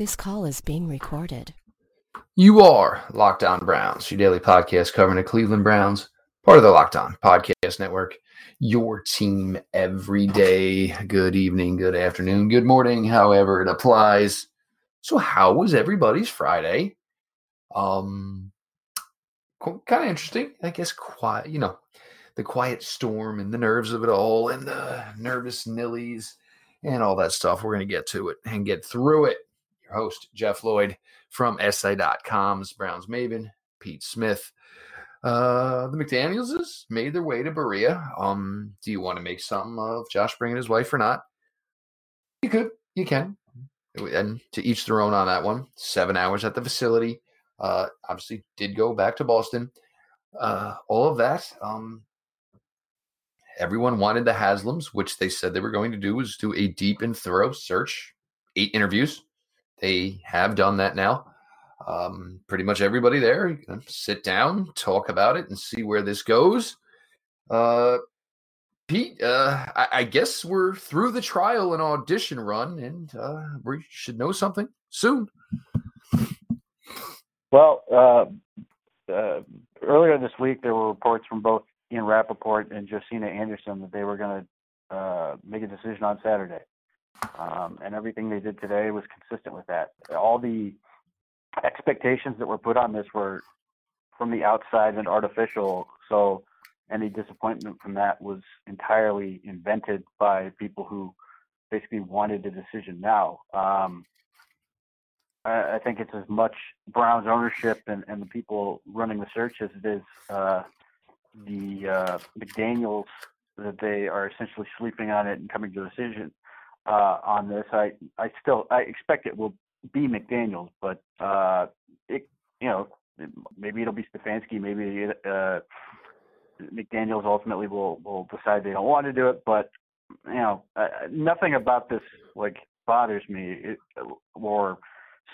This call is being recorded. You are Locked On Browns, your daily podcast covering the Cleveland Browns, part of the Locked On Podcast Network. Your team every day. Good evening, good afternoon, good morning, however it applies. So, how was everybody's Friday? Um, kind of interesting, I guess. Quiet, you know, the quiet storm and the nerves of it all, and the nervous nillies and all that stuff. We're going to get to it and get through it. Your host, Jeff Lloyd from SI.com's Browns Maven, Pete Smith. Uh, the McDanielses made their way to Berea. Um, do you want to make something of Josh bringing his wife or not? You could, you can, and to each their own on that one. Seven hours at the facility. Uh, obviously, did go back to Boston. Uh, all of that. Um, everyone wanted the Haslams, which they said they were going to do was do a deep and thorough search, eight interviews. They have done that now. Um, pretty much everybody there, sit down, talk about it, and see where this goes. Uh, Pete, uh, I, I, guess we're through the trial and audition run, and uh, we should know something soon. Well, uh, uh, earlier this week, there were reports from both Ian Rapoport and Josina Anderson that they were going to uh, make a decision on Saturday. Um, and everything they did today was consistent with that. All the expectations that were put on this were from the outside and artificial. So any disappointment from that was entirely invented by people who basically wanted a decision now. Um, I, I, think it's as much Browns ownership and, and the people running the search as it is uh, the uh, McDaniels that they are essentially sleeping on it and coming to a decision uh, on this. I I still I expect it will be McDaniels, but uh, it you know maybe it'll be Stefanski, maybe uh, McDaniels ultimately will will decide they don't want to do it. But you know uh, nothing about this like bothers me it, or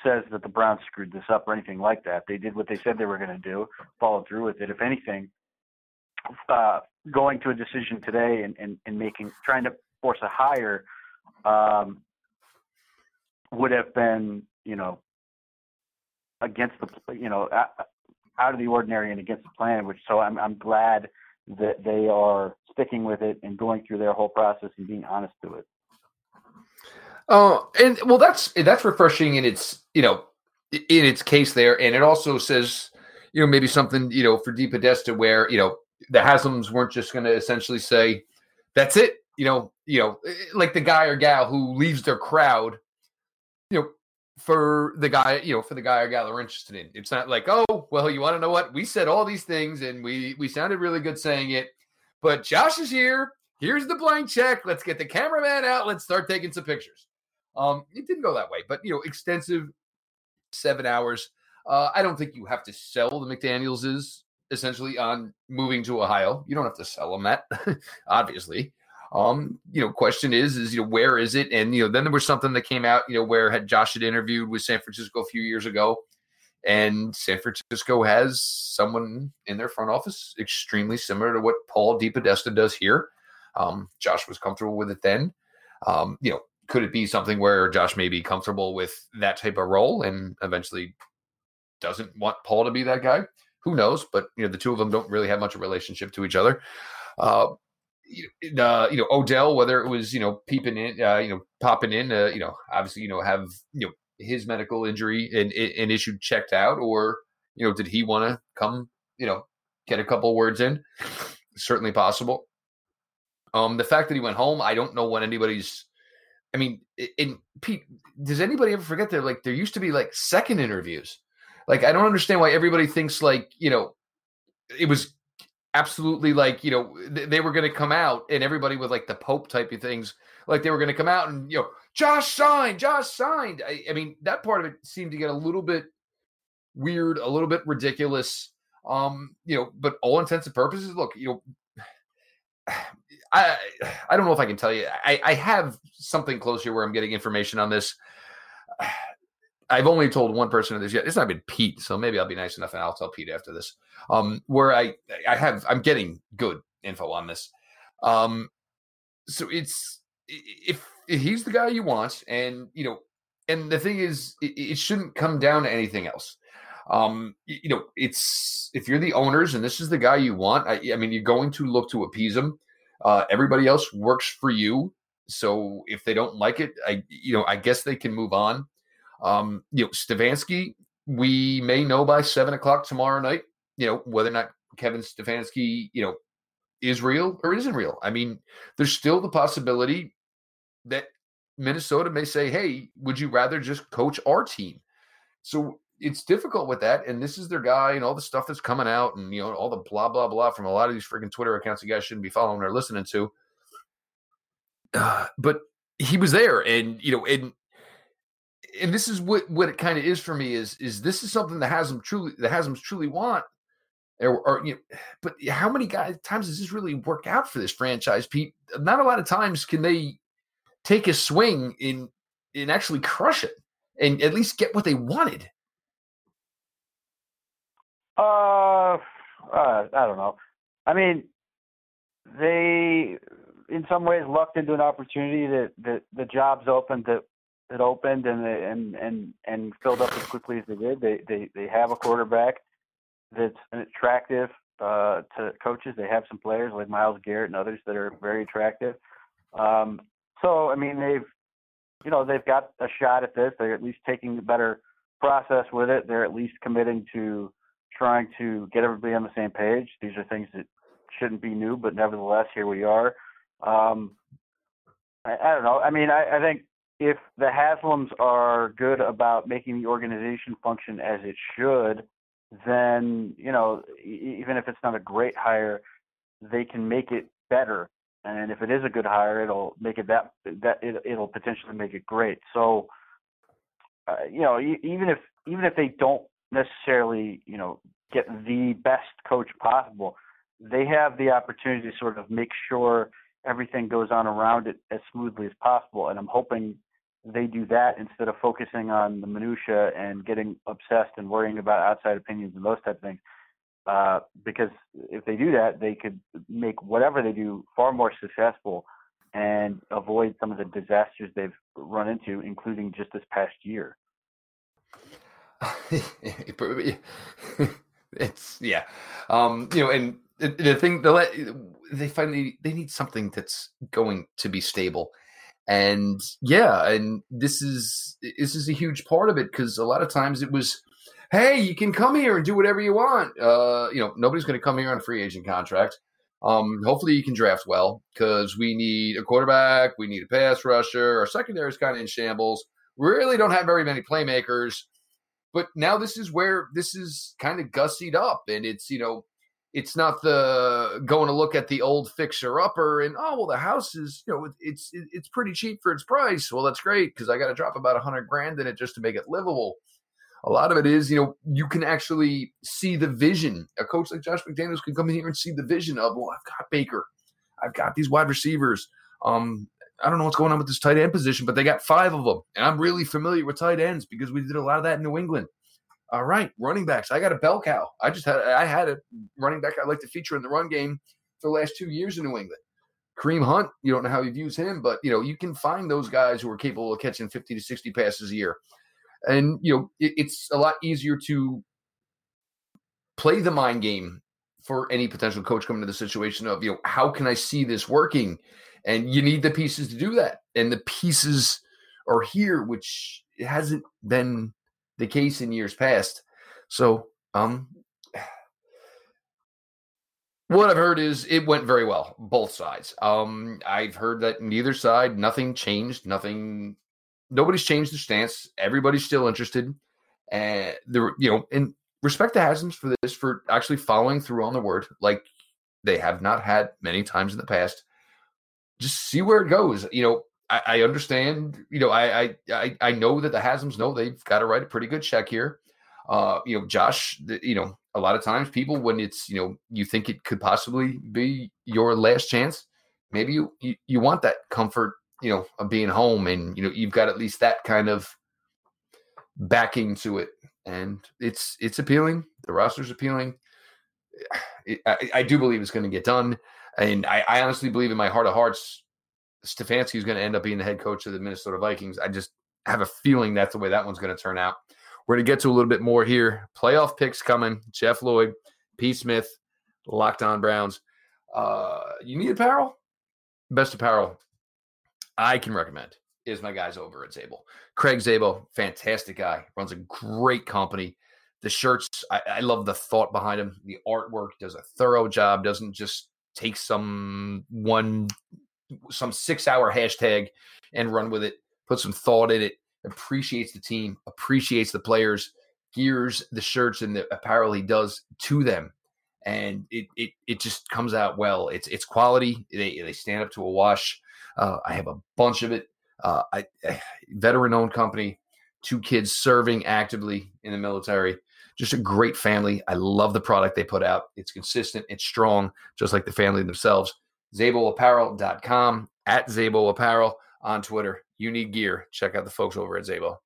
says that the Browns screwed this up or anything like that. They did what they said they were going to do, followed through with it. If anything, uh, going to a decision today and, and, and making trying to force a hire um, would have been you know against the you know out of the ordinary and against the plan. Which so I'm I'm glad that they are sticking with it and going through their whole process and being honest to it. Oh, and well, that's that's refreshing in its you know in its case there, and it also says you know maybe something you know for DePodesta where you know the Haslams weren't just going to essentially say, "That's it," you know, you know, eh, like the guy or gal who leaves their crowd, you know, for the guy, you know, for the guy or gal they're interested in. It's not like, oh, well, you want to know what? We said all these things and we we sounded really good saying it, but Josh is here. Here's the blank check. Let's get the cameraman out. Let's start taking some pictures. Um, it didn't go that way, but you know, extensive seven hours. Uh, I don't think you have to sell the McDaniel's essentially on moving to Ohio. You don't have to sell them that, obviously. Um, you know, question is, is you know, where is it? And you know, then there was something that came out, you know, where had Josh had interviewed with San Francisco a few years ago, and San Francisco has someone in their front office extremely similar to what Paul DePodesta does here. Um, Josh was comfortable with it then. Um, you know, could it be something where Josh may be comfortable with that type of role and eventually doesn't want Paul to be that guy? who knows? But you know, the two of them don't really have much of a relationship to each other. Uh, uh, you know, Odell, whether it was you know peeping in, uh, you know, popping in, uh, you know, obviously you know have you know his medical injury and an issue checked out, or you know, did he want to come, you know, get a couple words in? Certainly possible. Um, the fact that he went home, I don't know what anybody's. I mean, in Pete, does anybody ever forget that like there used to be like second interviews? Like, I don't understand why everybody thinks like, you know, it was absolutely like, you know, th- they were going to come out and everybody with like the Pope type of things, like they were going to come out and, you know, Josh signed, Josh signed. I, I mean, that part of it seemed to get a little bit weird, a little bit ridiculous. Um, you know, but all intents and purposes, look, you know, I I don't know if I can tell you. I, I have something close here where I'm getting information on this. I've only told one person of this yet. It's not been Pete, so maybe I'll be nice enough and I'll tell Pete after this. Um, where I I have I'm getting good info on this. Um, so it's if, if he's the guy you want, and you know and the thing is, it, it shouldn't come down to anything else. Um, you know, it's if you're the owners and this is the guy you want, I, I mean, you're going to look to appease him. Uh, everybody else works for you, so if they don't like it, I you know, I guess they can move on. Um, you know, Stefanski, we may know by seven o'clock tomorrow night. You know whether or not Kevin Stefanski, you know, is real or isn't real. I mean, there's still the possibility that Minnesota may say, "Hey, would you rather just coach our team?" So it's difficult with that. And this is their guy, and all the stuff that's coming out, and you know, all the blah blah blah from a lot of these freaking Twitter accounts you guys shouldn't be following or listening to. Uh, but he was there, and you know, and and this is what what it kind of is for me is is this is something that has them truly that has them truly want. Or, or you know, but how many guys times does this really work out for this franchise, Pete? Not a lot of times can they take a swing in and actually crush it and at least get what they wanted. Uh, uh, I don't know. I mean, they in some ways lucked into an opportunity that that the jobs opened that that opened and they, and and and filled up as quickly as they did. They they they have a quarterback that's attractive uh, to coaches. They have some players like Myles Garrett and others that are very attractive. Um, so I mean they've you know they've got a shot at this. They're at least taking a better process with it. They're at least committing to trying to get everybody on the same page. These are things that shouldn't be new, but nevertheless, here we are. Um, I, I don't know. I mean, I, I think if the Haslams are good about making the organization function as it should, then you know, even if it's not a great hire, they can make it better. And if it is a good hire, it'll make it that that it, it'll potentially make it great. So, uh, you know, even if even if they don't necessarily, you know, get the best coach possible. They have the opportunity to sort of make sure everything goes on around it as smoothly as possible. And I'm hoping they do that instead of focusing on the minutia and getting obsessed and worrying about outside opinions and those type of things. Uh, because if they do that, they could make whatever they do far more successful and avoid some of the disasters they've run into, including just this past year. it's yeah, um, you know, and the, thing the they finally they need something that's going to be stable, and yeah, and this is this is a huge part of it because a lot of times it was, hey, you can come here and do whatever you want. Uh, you know, nobody's going to come here on a free agent contract. Um, hopefully you can draft well because we need a quarterback, we need a pass rusher. Our secondary is kind of in shambles. We really don't have very many playmakers. But now this is where this is kind of gussied up, and it's you know, it's not the going to look at the old fixer upper and oh well the house is you know it's it's pretty cheap for its price. Well that's great because I got to drop about a hundred grand in it just to make it livable. A lot of it is you know you can actually see the vision. A coach like Josh McDaniels can come in here and see the vision of well I've got Baker, I've got these wide receivers. Um, I don't know what's going on with this tight end position, but they got five of them. And I'm really familiar with tight ends because we did a lot of that in New England. All right, running backs. I got a bell cow. I just had I had a running back I like to feature in the run game for the last two years in New England. Kareem Hunt, you don't know how you've used him, but you know, you can find those guys who are capable of catching 50 to 60 passes a year. And you know, it, it's a lot easier to play the mind game for any potential coach coming to the situation of, you know, how can I see this working? And you need the pieces to do that. And the pieces are here, which hasn't been the case in years past. So, um, what I've heard is it went very well, both sides. Um, I've heard that neither side, nothing changed, nothing, nobody's changed their stance. Everybody's still interested, and the you know, and respect to Haslams for this for actually following through on the word, like they have not had many times in the past just see where it goes. You know, I, understand. You know, I, I I know that the Haslams know they've got to write a pretty good check here. Uh, you know, Josh. You know, a lot of times people when it's you know you think it could possibly be your last chance, maybe you you, you want that comfort. You know, of being home, and you know you've got at least that kind of backing to it, and it's it's appealing. The roster's appealing. I, I do believe it's going to get done. And I, I honestly believe in my heart of hearts, Stefanski is going to end up being the head coach of the Minnesota Vikings. I just have a feeling that's the way that one's going to turn out. We're going to get to a little bit more here. Playoff picks coming. Jeff Lloyd, P. Smith, Locked On Browns. Uh, you need apparel? Best apparel I can recommend is my guys over at Zabel. Craig Zabel, fantastic guy, runs a great company. The shirts, I, I love the thought behind them. The artwork does a thorough job, doesn't just take some one, some six hour hashtag and run with it, put some thought in it, appreciates the team, appreciates the players, gears the shirts and the apparel he does to them. And it, it, it just comes out well. It's it's quality. They, they stand up to a wash. Uh, I have a bunch of it. Uh, I, veteran owned company, two kids serving actively in the military. Just a great family. I love the product they put out. It's consistent, it's strong, just like the family themselves. ZabelApparel.com, at Zabel Apparel on Twitter. You need gear. Check out the folks over at Zabel.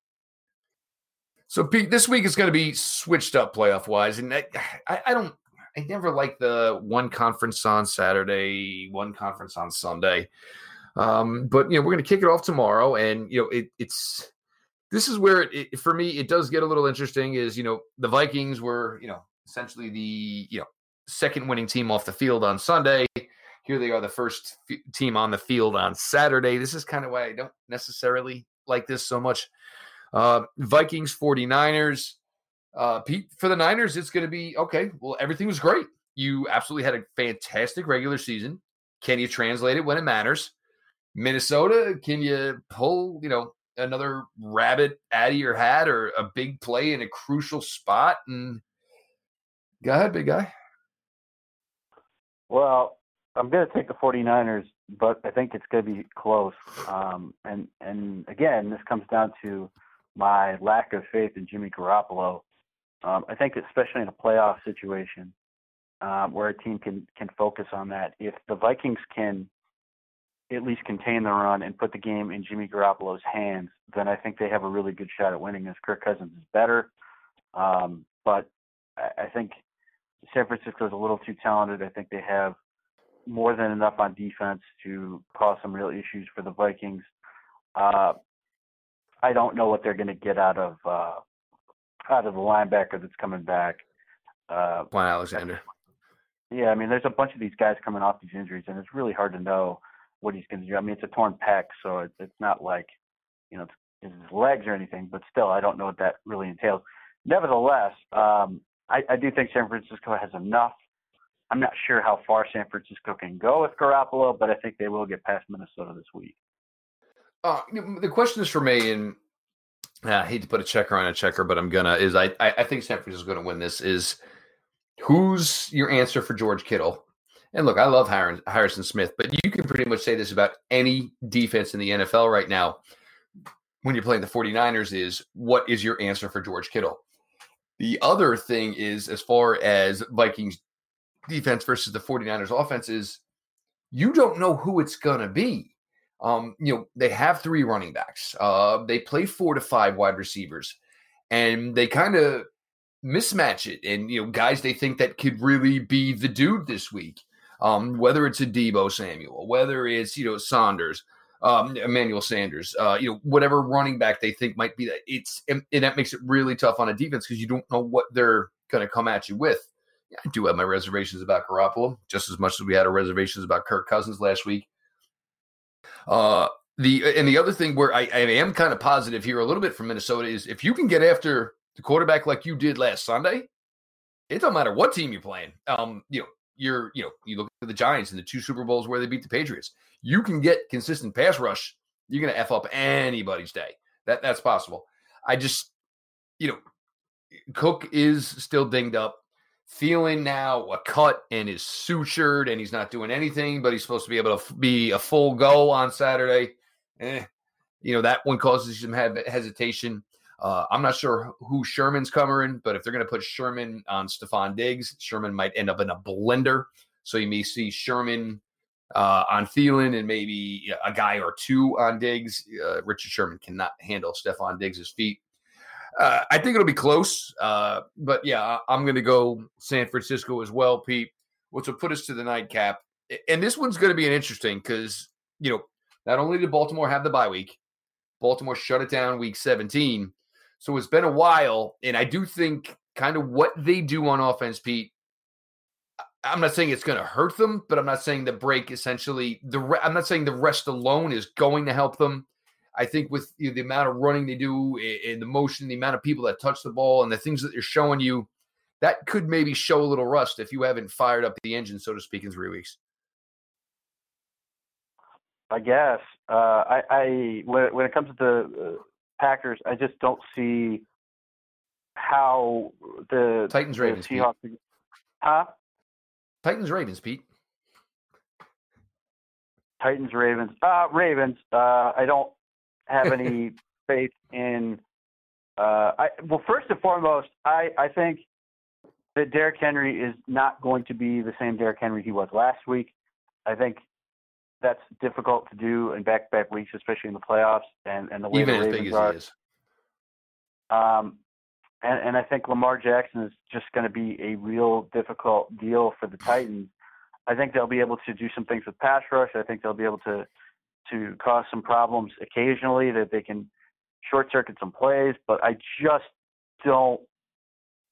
So, Pete, this week is going to be switched up playoff wise. And I, I, don't, I never like the one conference on Saturday, one conference on Sunday. Um, but you know, we're going to kick it off tomorrow, and you know, it, it's this is where it, it, for me it does get a little interesting. Is you know, the Vikings were you know essentially the you know second winning team off the field on Sunday. Here they are, the first f- team on the field on Saturday. This is kind of why I don't necessarily like this so much. Uh, Vikings 49ers. Uh, Pete, for the Niners, it's going to be okay. Well, everything was great. You absolutely had a fantastic regular season. Can you translate it when it matters? Minnesota, can you pull, you know, another rabbit out of your hat or a big play in a crucial spot? And go ahead, big guy. Well, I'm going to take the 49ers, but I think it's going to be close. Um, and and again, this comes down to my lack of faith in Jimmy Garoppolo. Um, I think, especially in a playoff situation, um, where a team can can focus on that. If the Vikings can at least contain the run and put the game in Jimmy Garoppolo's hands, then I think they have a really good shot at winning. As Kirk Cousins is better, um, but I, I think San Francisco is a little too talented. I think they have more than enough on defense to cause some real issues for the Vikings. Uh, I don't know what they're going to get out of uh, out of the linebacker that's coming back. Uh, Alexander. Yeah, I mean, there's a bunch of these guys coming off these injuries, and it's really hard to know what he's going to do. I mean, it's a torn pec, so it, it's not like you know it's his legs or anything, but still, I don't know what that really entails. Nevertheless, um, I, I do think San Francisco has enough. I'm not sure how far San Francisco can go with Garoppolo, but I think they will get past Minnesota this week. Uh, the question is for me, and uh, I hate to put a checker on a checker, but I'm gonna. Is I I, think San Francisco is going to win this. Is who's your answer for George Kittle? And look, I love Harrison Smith, but you can pretty much say this about any defense in the NFL right now when you're playing the 49ers is what is your answer for George Kittle? The other thing is as far as Vikings defense versus the 49ers offense is you don't know who it's going to be. Um, you know, they have three running backs. Uh, they play four to five wide receivers and they kind of mismatch it. And, you know, guys they think that could really be the dude this week. Um, whether it's a Deebo Samuel, whether it's you know Saunders, um, Emmanuel Sanders, uh, you know whatever running back they think might be that. It's and, and that makes it really tough on a defense because you don't know what they're going to come at you with. I do have my reservations about Garoppolo just as much as we had our reservations about Kirk Cousins last week. Uh, the and the other thing where I, I am kind of positive here a little bit from Minnesota is if you can get after the quarterback like you did last Sunday, it don't matter what team you're playing. Um, you know, you're, you know, you look at the Giants in the two Super Bowls where they beat the Patriots. You can get consistent pass rush. You're going to f up anybody's day. That that's possible. I just, you know, Cook is still dinged up, feeling now a cut and is sutured, and he's not doing anything. But he's supposed to be able to be a full go on Saturday. Eh, you know that one causes some hesitation. Uh, I'm not sure who Sherman's covering, but if they're going to put Sherman on Stefon Diggs, Sherman might end up in a blender. So you may see Sherman uh, on Thielen and maybe a guy or two on Diggs. Uh, Richard Sherman cannot handle Stefon Diggs' feet. Uh, I think it'll be close, uh, but yeah, I'm going to go San Francisco as well, Pete, which will put us to the nightcap. And this one's going to be an interesting because you know not only did Baltimore have the bye week, Baltimore shut it down week 17. So it's been a while. And I do think kind of what they do on offense, Pete. I'm not saying it's going to hurt them, but I'm not saying the break essentially the re- I'm not saying the rest alone is going to help them. I think with you know, the amount of running they do and the motion, the amount of people that touch the ball, and the things that they're showing you, that could maybe show a little rust if you haven't fired up the engine, so to speak, in three weeks. I guess. Uh, I, I when, when it comes to the uh, Packers, I just don't see how the Titans the Ravens. Seahawks. Huh? Titans Ravens, Pete. Titans Ravens. Uh, Ravens. Uh, I don't have any faith in. Uh, I well, first and foremost, I I think that Derrick Henry is not going to be the same Derrick Henry he was last week. I think that's difficult to do in back-to-back weeks, especially in the playoffs and and the way Even the Ravens are. he is. Um, and, and I think Lamar Jackson is just going to be a real difficult deal for the Titans. I think they'll be able to do some things with pass rush. I think they'll be able to to cause some problems occasionally that they can short circuit some plays, but I just don't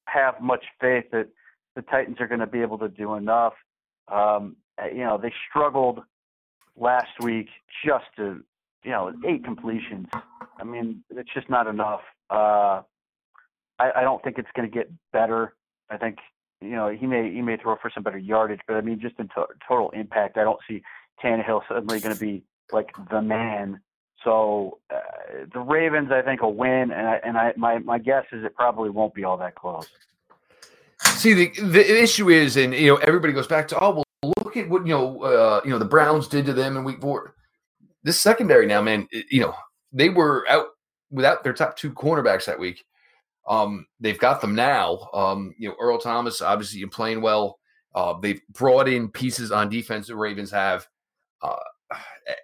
have much faith that the Titans are going to be able to do enough. Um, you know, they struggled last week just to, you know, eight completions. I mean, it's just not enough. Uh, I, I don't think it's going to get better. I think you know he may he may throw for some better yardage, but I mean, just in to- total impact, I don't see Tannehill suddenly going to be like the man. So uh, the Ravens, I think, will win, and I and I my my guess is it probably won't be all that close. See, the the issue is, and you know, everybody goes back to, oh, well, look at what you know, uh, you know, the Browns did to them in Week Four. This secondary now, man, it- you know, they were out without their top two cornerbacks that week. Um, they've got them now. Um, you know, Earl Thomas, obviously, playing well. Uh, they've brought in pieces on defense. The Ravens have. Uh,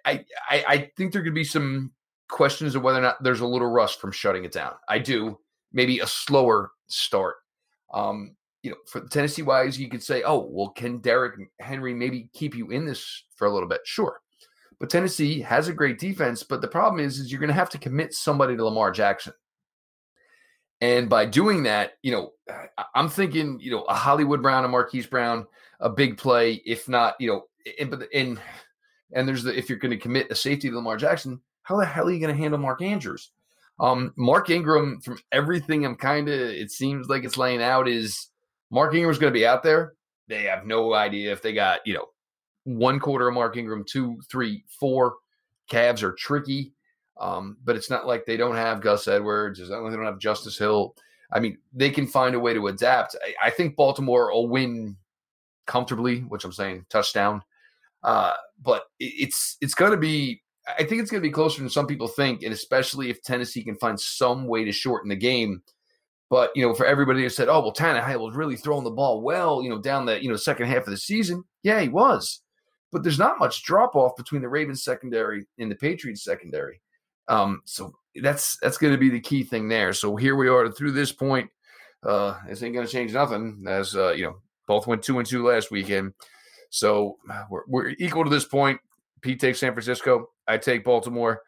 I, I think there could be some questions of whether or not there's a little rust from shutting it down. I do. Maybe a slower start. Um, you know, for Tennessee wise, you could say, oh, well, can Derrick Henry maybe keep you in this for a little bit? Sure. But Tennessee has a great defense, but the problem is, is you're going to have to commit somebody to Lamar Jackson. And by doing that, you know, I'm thinking, you know, a Hollywood Brown, a Marquise Brown, a big play, if not, you know, and but and and there's the if you're going to commit a safety to Lamar Jackson, how the hell are you going to handle Mark Andrews? Um, Mark Ingram, from everything I'm kind of, it seems like it's laying out, is Mark Ingram's going to be out there. They have no idea if they got, you know, one quarter of Mark Ingram, two, three, four. Cavs are tricky, um, but it's not like they don't have Gus Edwards. It's not like they don't have Justice Hill. I mean, they can find a way to adapt. I, I think Baltimore will win comfortably, which I'm saying touchdown. Uh, but it's it's going to be. I think it's going to be closer than some people think, and especially if Tennessee can find some way to shorten the game. But you know, for everybody who said, "Oh, well, Tannehill was really throwing the ball well," you know, down the you know second half of the season, yeah, he was. But there's not much drop off between the Ravens secondary and the Patriots secondary. Um, so that's that's going to be the key thing there. So here we are through this point. Uh, this ain't going to change nothing, as uh, you know, both went two and two last weekend. So we're, we're equal to this point. Pete takes San Francisco. I take Baltimore.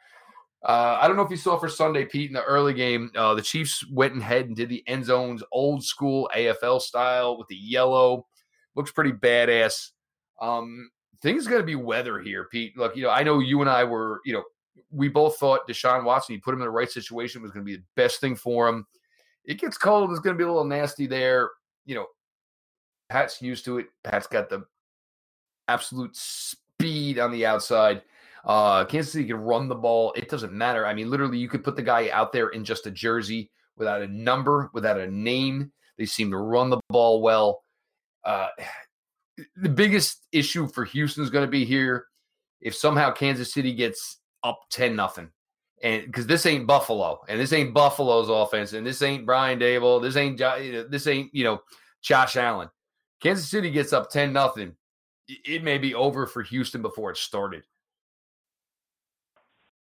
Uh, I don't know if you saw for Sunday, Pete, in the early game, uh, the Chiefs went ahead and did the end zones old school AFL style with the yellow. Looks pretty badass. Um, things going to be weather here, Pete. Look, you know, I know you and I were, you know, we both thought Deshaun Watson, you put him in the right situation, was going to be the best thing for him. It gets cold. It's going to be a little nasty there. You know, Pat's used to it. Pat's got the absolute speed on the outside. Uh, Kansas City can run the ball. It doesn't matter. I mean, literally, you could put the guy out there in just a jersey without a number, without a name. They seem to run the ball well. Uh, the biggest issue for Houston is going to be here if somehow Kansas City gets up 10 nothing. And because this ain't Buffalo, and this ain't Buffalo's offense, and this ain't Brian Daboll, this ain't this ain't you know Josh Allen. Kansas City gets up 10 nothing. It may be over for Houston before it started.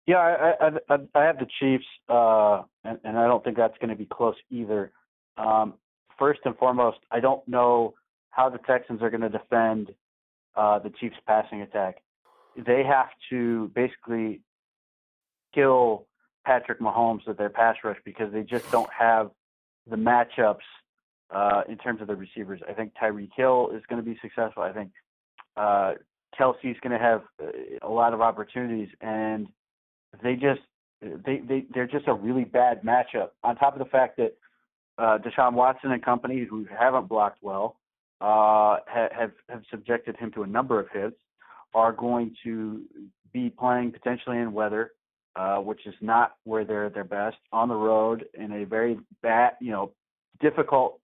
Yeah, I I, I, I have the Chiefs, uh, and, and I don't think that's going to be close either. Um, first and foremost, I don't know how the Texans are going to defend uh, the Chiefs' passing attack. They have to basically kill Patrick Mahomes with their pass rush because they just don't have the matchups uh, in terms of the receivers. I think Tyreek Hill is going to be successful. I think uh, Kelce's going to have uh, a lot of opportunities, and they just they they they're just a really bad matchup. On top of the fact that uh, Deshaun Watson and company who haven't blocked well uh, have have subjected him to a number of hits are going to be playing potentially in weather, uh, which is not where they're their best on the road in a very bad, you know, difficult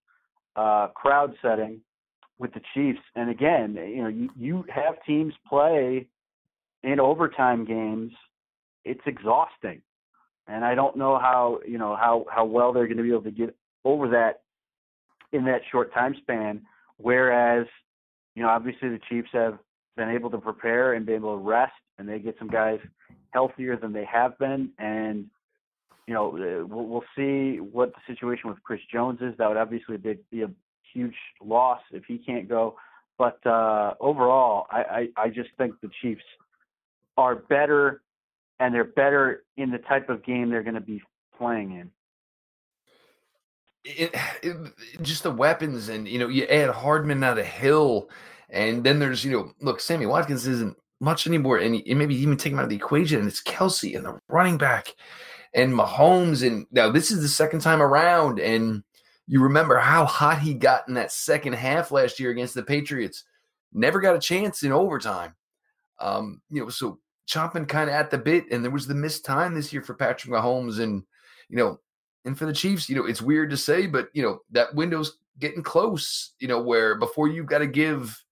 uh, crowd setting with the Chiefs. And again, you know, you, you have teams play in overtime games. It's exhausting, and I don't know how you know how how well they're going to be able to get over that in that short time span. Whereas, you know, obviously the Chiefs have been able to prepare and be able to rest, and they get some guys healthier than they have been. And you know, uh, we'll, we'll see what the situation with Chris Jones is. That would obviously be, be a huge loss if he can't go. But uh, overall, I, I, I just think the Chiefs are better, and they're better in the type of game they're going to be playing in. It, it, just the weapons, and you know, you add Hardman out of Hill, and then there's you know, look, Sammy Watkins isn't much anymore, and, and maybe even take him out of the equation, and it's Kelce and the running back, and Mahomes, and now this is the second time around, and you remember how hot he got in that second half last year against the Patriots. Never got a chance in overtime. Um, you know, so chomping kind of at the bit, and there was the missed time this year for Patrick Mahomes, and you know, and for the Chiefs, you know, it's weird to say, but you know, that window's getting close, you know, where before you've got to give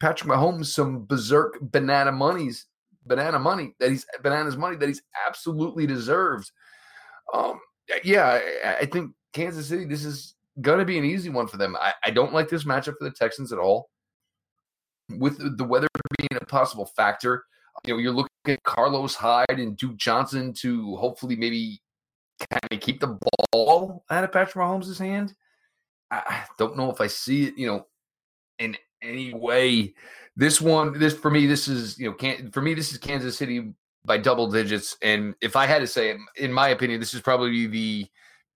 Patrick Mahomes some berserk banana monies, banana money that he's bananas money that he's absolutely deserved. Um, yeah, I, I think Kansas City, this is gonna be an easy one for them. I, I don't like this matchup for the Texans at all. With the weather being a possible factor, you know, you're looking at Carlos Hyde and Duke Johnson to hopefully maybe kind of keep the ball out of Patrick Mahomes' hand. I don't know if I see it, you know, in any way. This one, this for me, this is you know, can for me, this is Kansas City by double digits. And if I had to say, in my opinion, this is probably the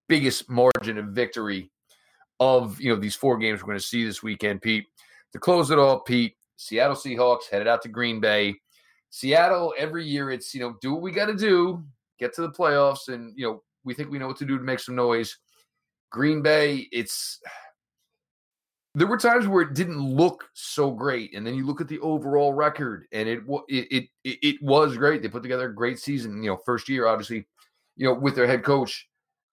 biggest margin of victory of you know these four games we're going to see this weekend. Pete, to close it all, Pete, Seattle Seahawks headed out to Green Bay. Seattle every year, it's you know do what we got to do, get to the playoffs, and you know we think we know what to do to make some noise. Green Bay, it's there were times where it didn't look so great, and then you look at the overall record, and it it it it was great. They put together a great season. You know, first year, obviously, you know, with their head coach.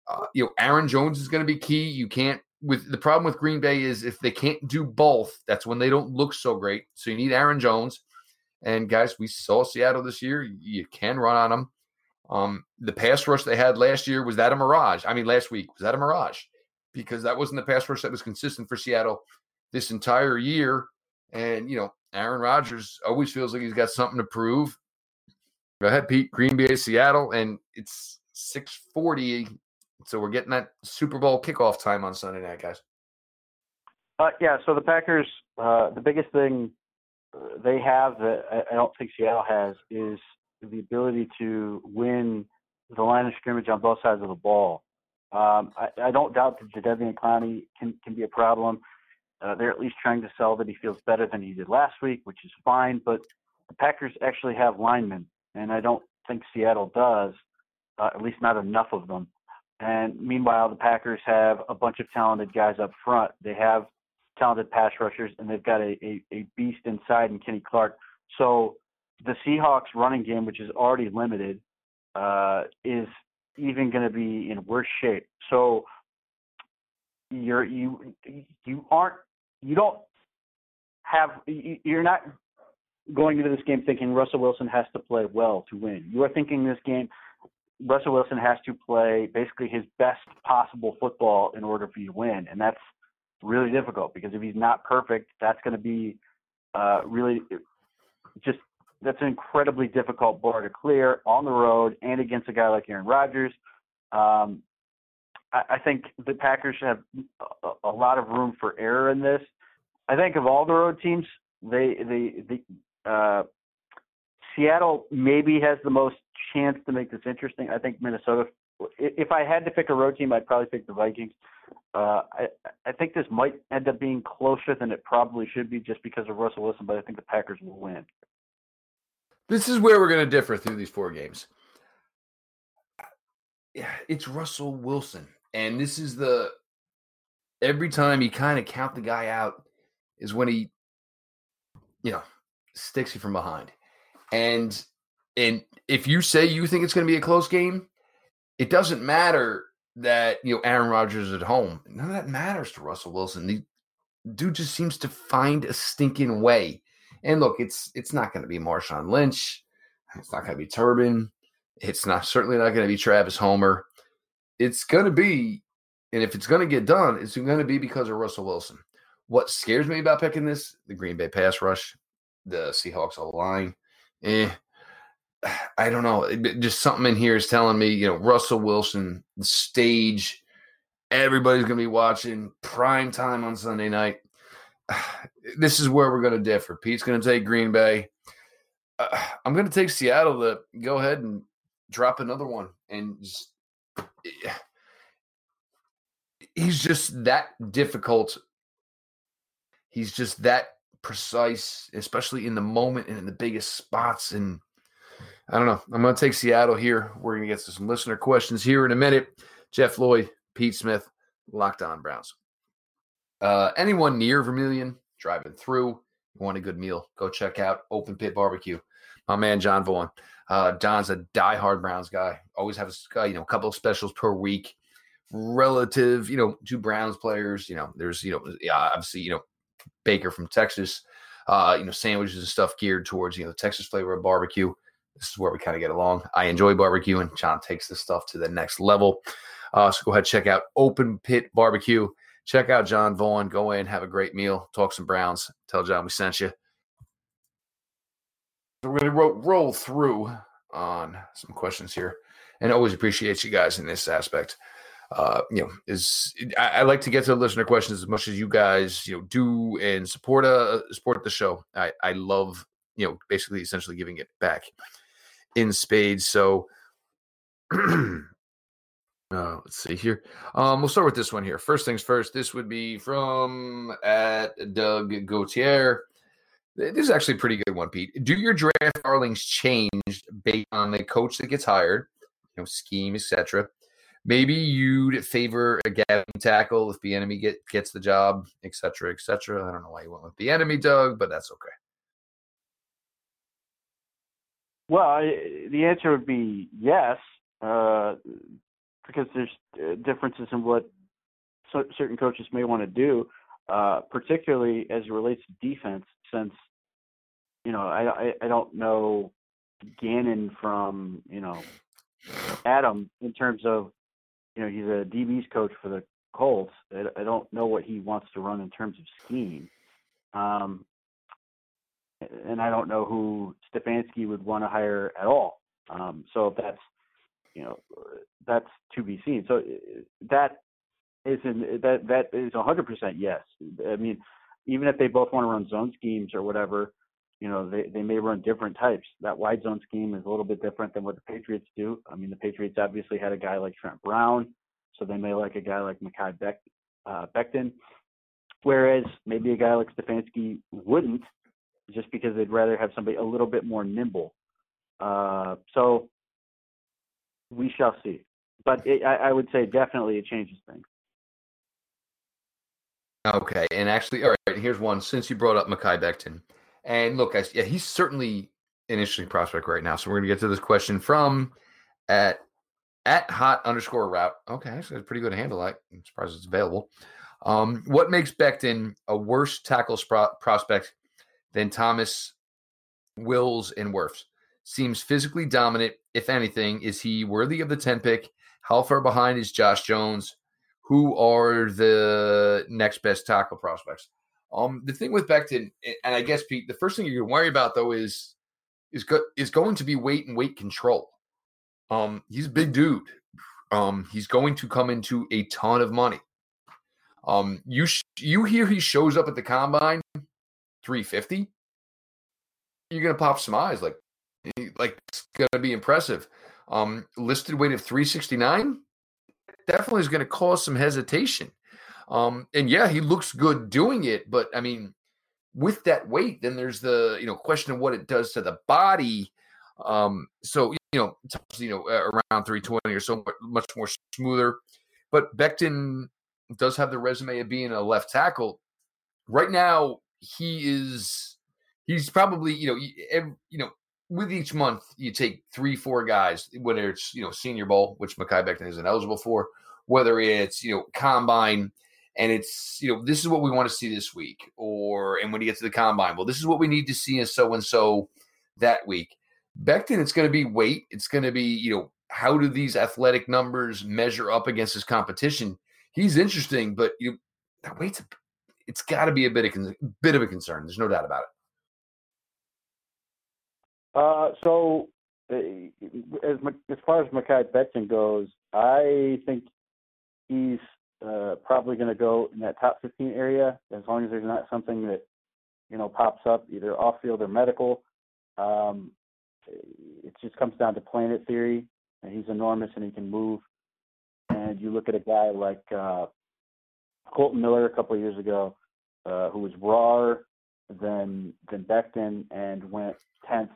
Uh, you know, Aaron Jones is going to be key. You can't with the problem with Green Bay is if they can't do both, that's when they don't look so great. So you need Aaron Jones. And guys, we saw Seattle this year. You can run on them. Um, the pass rush they had last year was that a mirage? I mean, last week was that a mirage? Because that wasn't the pass rush that was consistent for Seattle this entire year. And you know, Aaron Rodgers always feels like he's got something to prove. Go ahead, Pete. Green Bay, Seattle, and it's six forty. So we're getting that Super Bowl kickoff time on Sunday night, guys. Uh, yeah. So the Packers, uh, the biggest thing uh, they have that I don't think Seattle has is the ability to win the line of scrimmage on both sides of the ball. Um, I, I don't doubt that Jadeveon Clowney can can be a problem. Uh, they're at least trying to sell that he feels better than he did last week, which is fine. But the Packers actually have linemen, and I don't think Seattle does, uh, at least not enough of them. And meanwhile, the Packers have a bunch of talented guys up front. They have talented pass rushers, and they've got a, a, a beast inside in Kenny Clark. So the Seahawks running game, which is already limited, uh, is even going to be in worse shape. So you're you you aren't you don't have you're not going into this game thinking Russell Wilson has to play well to win. You are thinking this game Russell Wilson has to play basically his best possible football in order for you to win, and that's really difficult because if he's not perfect, that's going to be uh, really just that's an incredibly difficult bar to clear on the road and against a guy like Aaron Rodgers. Um, I, I think the Packers have a, a lot of room for error in this. I think of all the road teams, they they the uh, Seattle maybe has the most chance to make this interesting, I think Minnesota. If I had to pick a road team, I'd probably pick the Vikings. Uh, I I think this might end up being closer than it probably should be, just because of Russell Wilson. But I think the Packers will win. This is where we're going to differ through these four games. Yeah, it's Russell Wilson, and this is the every time you kind of count the guy out is when he, you know, sticks you from behind. And and if you say you think it's going to be a close game, it doesn't matter that you know Aaron Rodgers is at home. None of that matters to Russell Wilson. The dude just seems to find a stinking way. And look, it's it's not going to be Marshawn Lynch. It's not going to be Turbin. It's not certainly not going to be Travis Homer. It's going to be, and if it's going to get done, it's going to be because of Russell Wilson. What scares me about picking this? The Green Bay pass rush, the Seahawks all line. Eh, I don't know. Just something in here is telling me, you know, Russell Wilson, the stage, everybody's going to be watching prime time on Sunday night. This is where we're going to differ. Pete's going to take Green Bay. Uh, I'm going to take Seattle to go ahead and drop another one. And just, he's just that difficult. He's just that precise, especially in the moment and in the biggest spots. And I don't know. I'm going to take Seattle here. We're going to get to some listener questions here in a minute. Jeff Lloyd, Pete Smith, Locked On Browns. Uh, anyone near Vermilion, driving through, want a good meal, go check out Open Pit Barbecue. My man John Vaughn. Uh, John's a diehard Browns guy. Always have a you know a couple of specials per week. Relative, you know, to Browns players. You know, there's you know, yeah, obviously you know Baker from Texas. Uh, you know, sandwiches and stuff geared towards you know the Texas flavor of barbecue this is where we kind of get along. I enjoy barbecue, and John takes this stuff to the next level. Uh, so go ahead, check out Open Pit Barbecue. Check out John Vaughn. Go in, have a great meal, talk some Browns. Tell John we sent you. We're going to ro- roll through on some questions here, and always appreciate you guys in this aspect. Uh, you know, is I, I, like to get to listener questions as much as you guys you know do and support uh support the show. I I love you know basically essentially giving it back in spades. So uh, let's see here. Um, we'll start with this one here. First things first. This would be from at Doug Gautier. This is actually a pretty good one, Pete. Do your draft darlings change based on the coach that gets hired, you know, scheme, etc. Maybe you'd favor a gap tackle if the enemy get, gets the job, etc., etc. I don't know why you went with the enemy, Doug, but that's okay. Well, the answer would be yes, uh, because there's uh, differences in what certain coaches may want to do, uh, particularly as it relates to defense. Since you know, I, I, I don't know Gannon from you know Adam in terms of you know he's a DB's coach for the Colts. I, I don't know what he wants to run in terms of scheme. Um, and I don't know who Stefanski would want to hire at all. Um, so that's you know that's to be seen. So uh, that is that that is 100% yes. I mean, even if they both want to run zone schemes or whatever, you know, they they may run different types. That wide zone scheme is a little bit different than what the Patriots do. I mean, the Patriots obviously had a guy like Trent Brown, so they may like a guy like Mekhi Beck, uh, Becton. Whereas maybe a guy like Stefanski wouldn't, just because they'd rather have somebody a little bit more nimble. Uh, so we shall see. But it, I, I, would say definitely it changes things. Okay, and actually, all right. Here's one. Since you brought up Mekhi Becton, and look, I, yeah, he's certainly an interesting prospect right now. So we're gonna get to this question from at at hot underscore route. Okay, actually, a pretty good handle. I'm surprised it's available. Um, what makes Becton a worse tackle prospect than Thomas, Wills, and Wirfs. Seems physically dominant. If anything, is he worthy of the 10 pick? How far behind is Josh Jones? Who are the next best tackle prospects? Um, the thing with Becton, and I guess Pete, the first thing you can worry about though is is go, is going to be weight and weight control. Um, he's a big dude. Um, he's going to come into a ton of money. Um, you sh- you hear he shows up at the combine 350, you're to pop some eyes like, like it's to be impressive. Um, listed weight of 369 definitely is to cause some hesitation. Um, and yeah, he looks good doing it, but I mean, with that weight, then there's the you know question of what it does to the body. Um, so you know, you know, around 320 or so, much more smoother. But Becton does have the resume of being a left tackle. Right now, he is he's probably you know every, you know with each month you take three four guys whether it's you know Senior Bowl which Mekhi Becton isn't eligible for, whether it's you know combine and it's you know this is what we want to see this week or and when you get to the combine well this is what we need to see in so and so that week. Becton it's going to be weight it's going to be you know how do these athletic numbers measure up against his competition? He's interesting but you know, that weight's it's got to be a bit of bit of a concern there's no doubt about it uh, so uh, as as far as Mekhi Becton goes, I think he's uh, probably going to go in that top 15 area as long as there's not something that you know pops up either off field or medical. Um, it just comes down to planet theory, and he's enormous and he can move. And you look at a guy like uh, Kolton Miller a couple of years ago, uh, who was rawer than than Becton and went 10th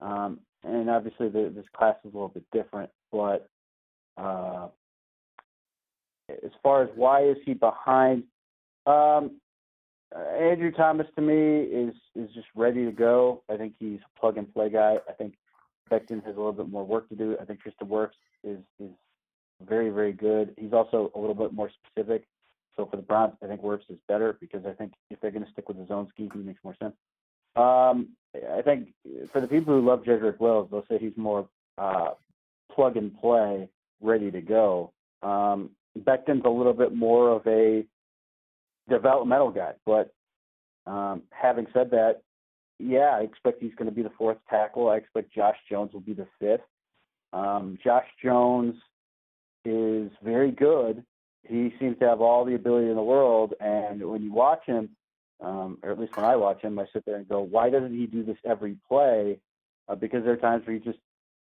um, and obviously, the, this class is a little bit different, but uh, as far as why is he behind, um, Andrew Thomas to me is is just ready to go. I think he's a plug and play guy. I think Becton has a little bit more work to do. I think Tristan Wirfs is is very very good. He's also a little bit more specific. So for the Browns, I think Wirfs is better because I think if they're going to stick with the zone scheme, he makes more sense. Um, I think for the people who love Jedrick Wills, they'll say he's more uh, plug and play, ready to go. Um, a little bit more of a developmental guy, but um, having said that, yeah, I expect he's going to be the fourth tackle. I expect Josh Jones will be the fifth. Um, Josh Jones is very good. He seems to have all the ability in the world, and when you watch him, um, or at least when I watch him, I sit there and go, why doesn't he do this every play? Uh, because there are times where he just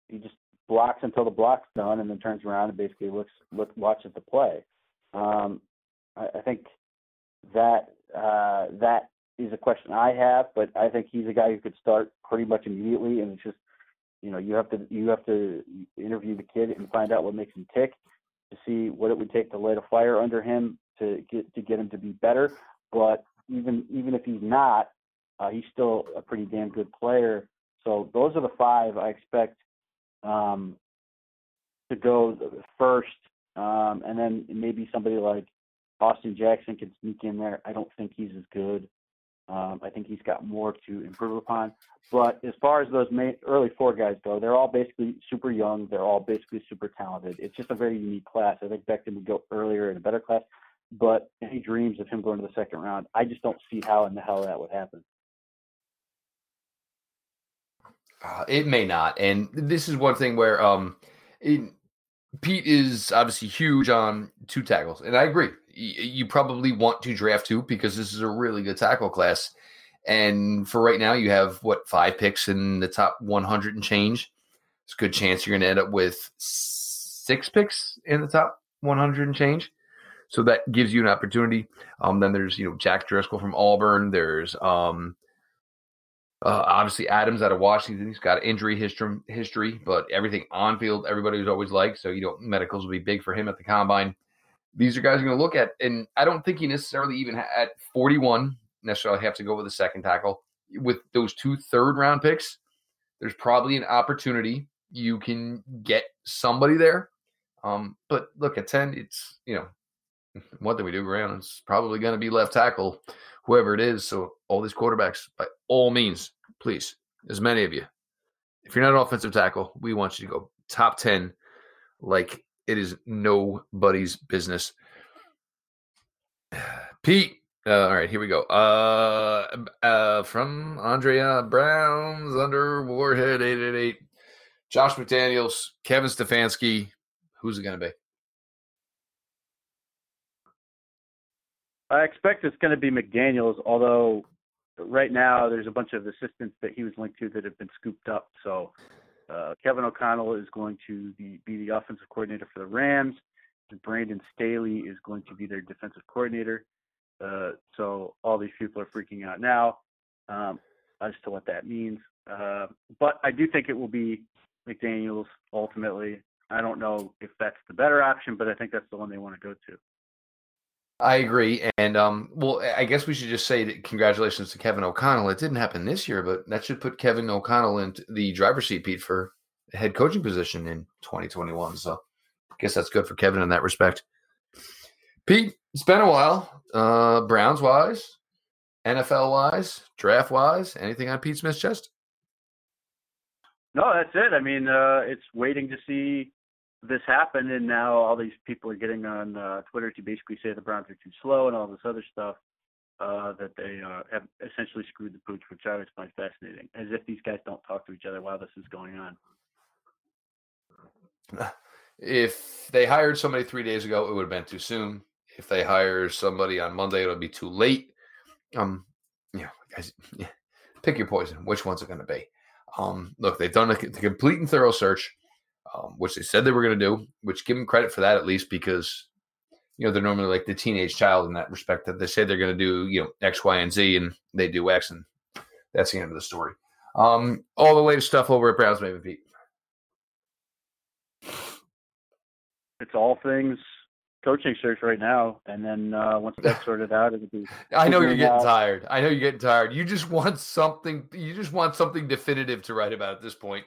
he just blocks until the block's done, and then turns around and basically looks look watches the play. Um, I, I think that uh, that is a question I have, but I think he's a guy who could start pretty much immediately, and it's just you know you have to you have to interview the kid and find out what makes him tick to see what it would take to light a fire under him to get to get him to be better. But even even if he's not, uh, he's still a pretty damn good player. So those are the five I expect um, to go first, um, and then maybe somebody like Austin Jackson can sneak in there. I don't think he's as good. Um, I think he's got more to improve upon. But as far as those main, early four guys go, they're all basically super young. They're all basically super talented. It's just a very unique class. I think Becton would go earlier in a better class but any dreams of him going to the second round, I just don't see how in the hell that would happen. Uh, it may not, and this is one thing where um, it, Pete is obviously huge on two tackles, and I agree. You, probably want to draft two because this is a really good tackle class, and for right now, you have what five picks in the top 100 and change. It's a good chance you're going to end up with six picks in the top 100 and change. So that gives you an opportunity. Um, then there's you know Jack Driscoll from Auburn. There's um, uh, obviously Adams out of Washington. He's got injury history, history, but everything on field, everybody was always like. So you know medicals will be big for him at the combine. These are guys are going to look at, and I don't think he necessarily even at 41 necessarily have to go with a second tackle with those two third round picks. There's probably an opportunity you can get somebody there. Um, but look at 10, it's you know what do we do, Grant? It's probably going to be left tackle, whoever it is. So all these quarterbacks, by all means, please, as many of you, if you're not an offensive tackle, we want you to go top ten, like it is nobody's business. Pete, uh, all right, here we go. Uh, uh, from Andrea Brown's under Warhead eight eight eight. Josh McDaniels, Kevin Stefanski. Who's it going to be? I expect it's going to be McDaniels, although right now there's a bunch of assistants that he was linked to that have been scooped up. So uh, Kevin O'Connell is going to be, be the offensive coordinator for the Rams. Brandon Staley is going to be their defensive coordinator. Uh, so all these people are freaking out now um, as to what that means. Uh, but I do think it will be McDaniels ultimately. I don't know if that's the better option, but I think that's the one they want to go to. I agree, and um, well, I guess we should just say that congratulations to Kevin O'Connell. It didn't happen this year, but that should put Kevin O'Connell into the driver's seat, Pete, for head coaching position in 2021. So, I guess that's good for Kevin in that respect. Pete, it's been a while. Uh, Browns wise, NFL wise, draft wise, anything on Pete Smith's chest? No, that's it. I mean, uh, it's waiting to see this happened, and now all these people are getting on uh, Twitter to basically say the Browns are too slow and all this other stuff. Uh, that they uh, have essentially screwed the pooch, which I always find fascinating, as if these guys don't talk to each other while this is going on. If they hired somebody three days ago, it would have been too soon. If they hire somebody on Monday, it'll be too late. Um, yeah, guys, yeah, pick your poison. Which one's it going to be? Um, look, they've done a, a complete and thorough search, um, which they said they were going to do. Which give them credit for that at least because you know they're normally like the teenage child in that respect that they say they're going to do you know X, Y, and Z, and they do X, and that's the end of the story. Um, all the latest stuff over at Browns Maven Pete. It's all things coaching search right now, and then uh, once that's sorted out, it'll be. I know you're getting out. tired. I know you're getting tired. You just want something. You just want something definitive to write about at this point.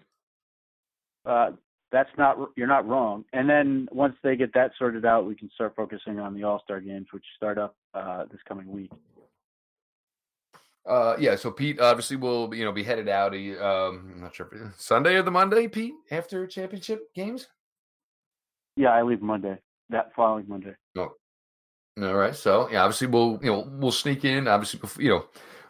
Uh, that's not. You're not wrong. And then once they get that sorted out, we can start focusing on the All Star games, which start up uh, this coming week. Uh, yeah. So Pete obviously will you know be headed out. Um, I'm not sure Sunday or the Monday, Pete, after championship games. Yeah, I leave Monday. That following Monday. Oh. All right. So yeah, obviously we'll you know we'll sneak in. Obviously, you know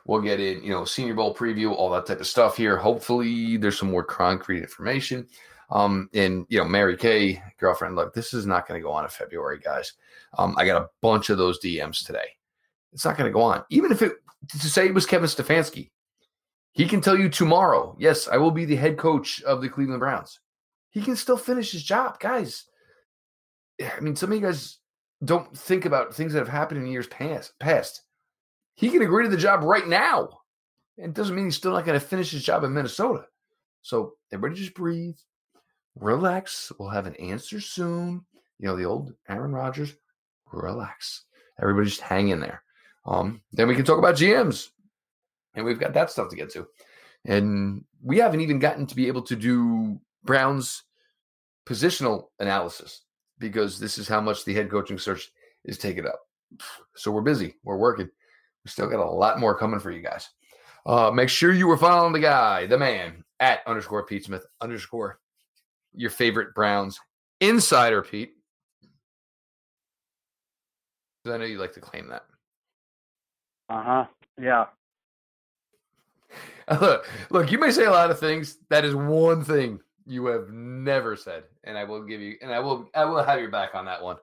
we'll get in you know Senior Bowl preview, all that type of stuff here. Hopefully, there's some more concrete information. Um, and you know, Mary Kay, girlfriend, look, this is not going to go on in February, guys. Um, I got a bunch of those DMs today. It's not going to go on. Even if it to say it was Kevin Stefanski, he can tell you tomorrow, yes, I will be the head coach of the Cleveland Browns. He can still finish his job, guys. I mean, some of you guys don't think about things that have happened in years past. Past, he can agree to the job right now. It doesn't mean he's still not going to finish his job in Minnesota. So everybody just breathe, relax. We'll have an answer soon. You know, the old Aaron Rodgers, relax. Everybody just hang in there. Um, then we can talk about GMs. And we've got that stuff to get to. And we haven't even gotten to be able to do Brown's positional analysis because this is how much the head coaching search is taken up. So we're busy. We're working. We still got a lot more coming for you guys. Uh, make sure you were following the guy, the man, at underscore Pete Smith underscore your favorite Browns insider, Pete. I know you like to claim that. Uh huh. Yeah. Look, look, you may say a lot of things. That is one thing you have never said, and I will give you, and I will, I will have your back on that one,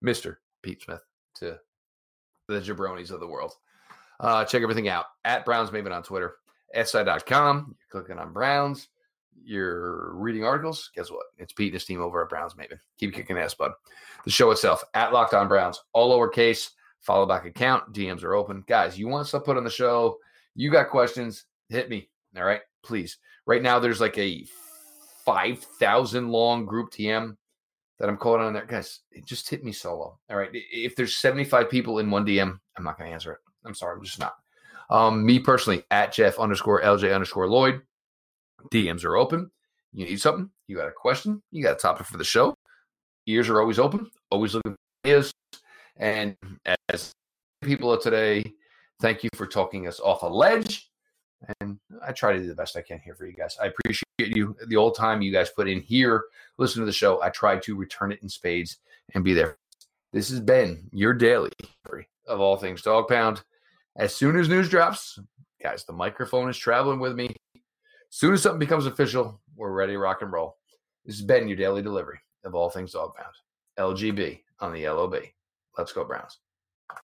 Mister Pete Smith, to the jabronis of the world. Uh, check everything out at Browns Maven on Twitter, si.com. You're clicking on Browns. You're reading articles. Guess what? It's Pete and his team over at Browns Maven. Keep kicking ass, bud. The show itself at Locked On Browns, all lowercase. Follow back account. DMs are open. Guys, you want stuff put on the show? You got questions? Hit me. All right, please. Right now, there's like a 5,000 long group DM that I'm calling on there. Guys, it just hit me solo. All right. If there's 75 people in one DM, I'm not going to answer it. I'm sorry. I'm just not. Um, me personally, at Jeff underscore LJ underscore Lloyd. DMs are open. You need something? You got a question? You got a topic for the show? Ears are always open. Always looking for ideas. And as people of today, thank you for talking us off a ledge. And I try to do the best I can here for you guys. I appreciate you the old time you guys put in here, listen to the show. I try to return it in spades and be there. This has been your daily of all things dog pound. As soon as news drops, guys, the microphone is traveling with me. Soon as something becomes official, we're ready to rock and roll. This has been your daily delivery of all things dog pound. LGB on the LOB. Let's go, Browns.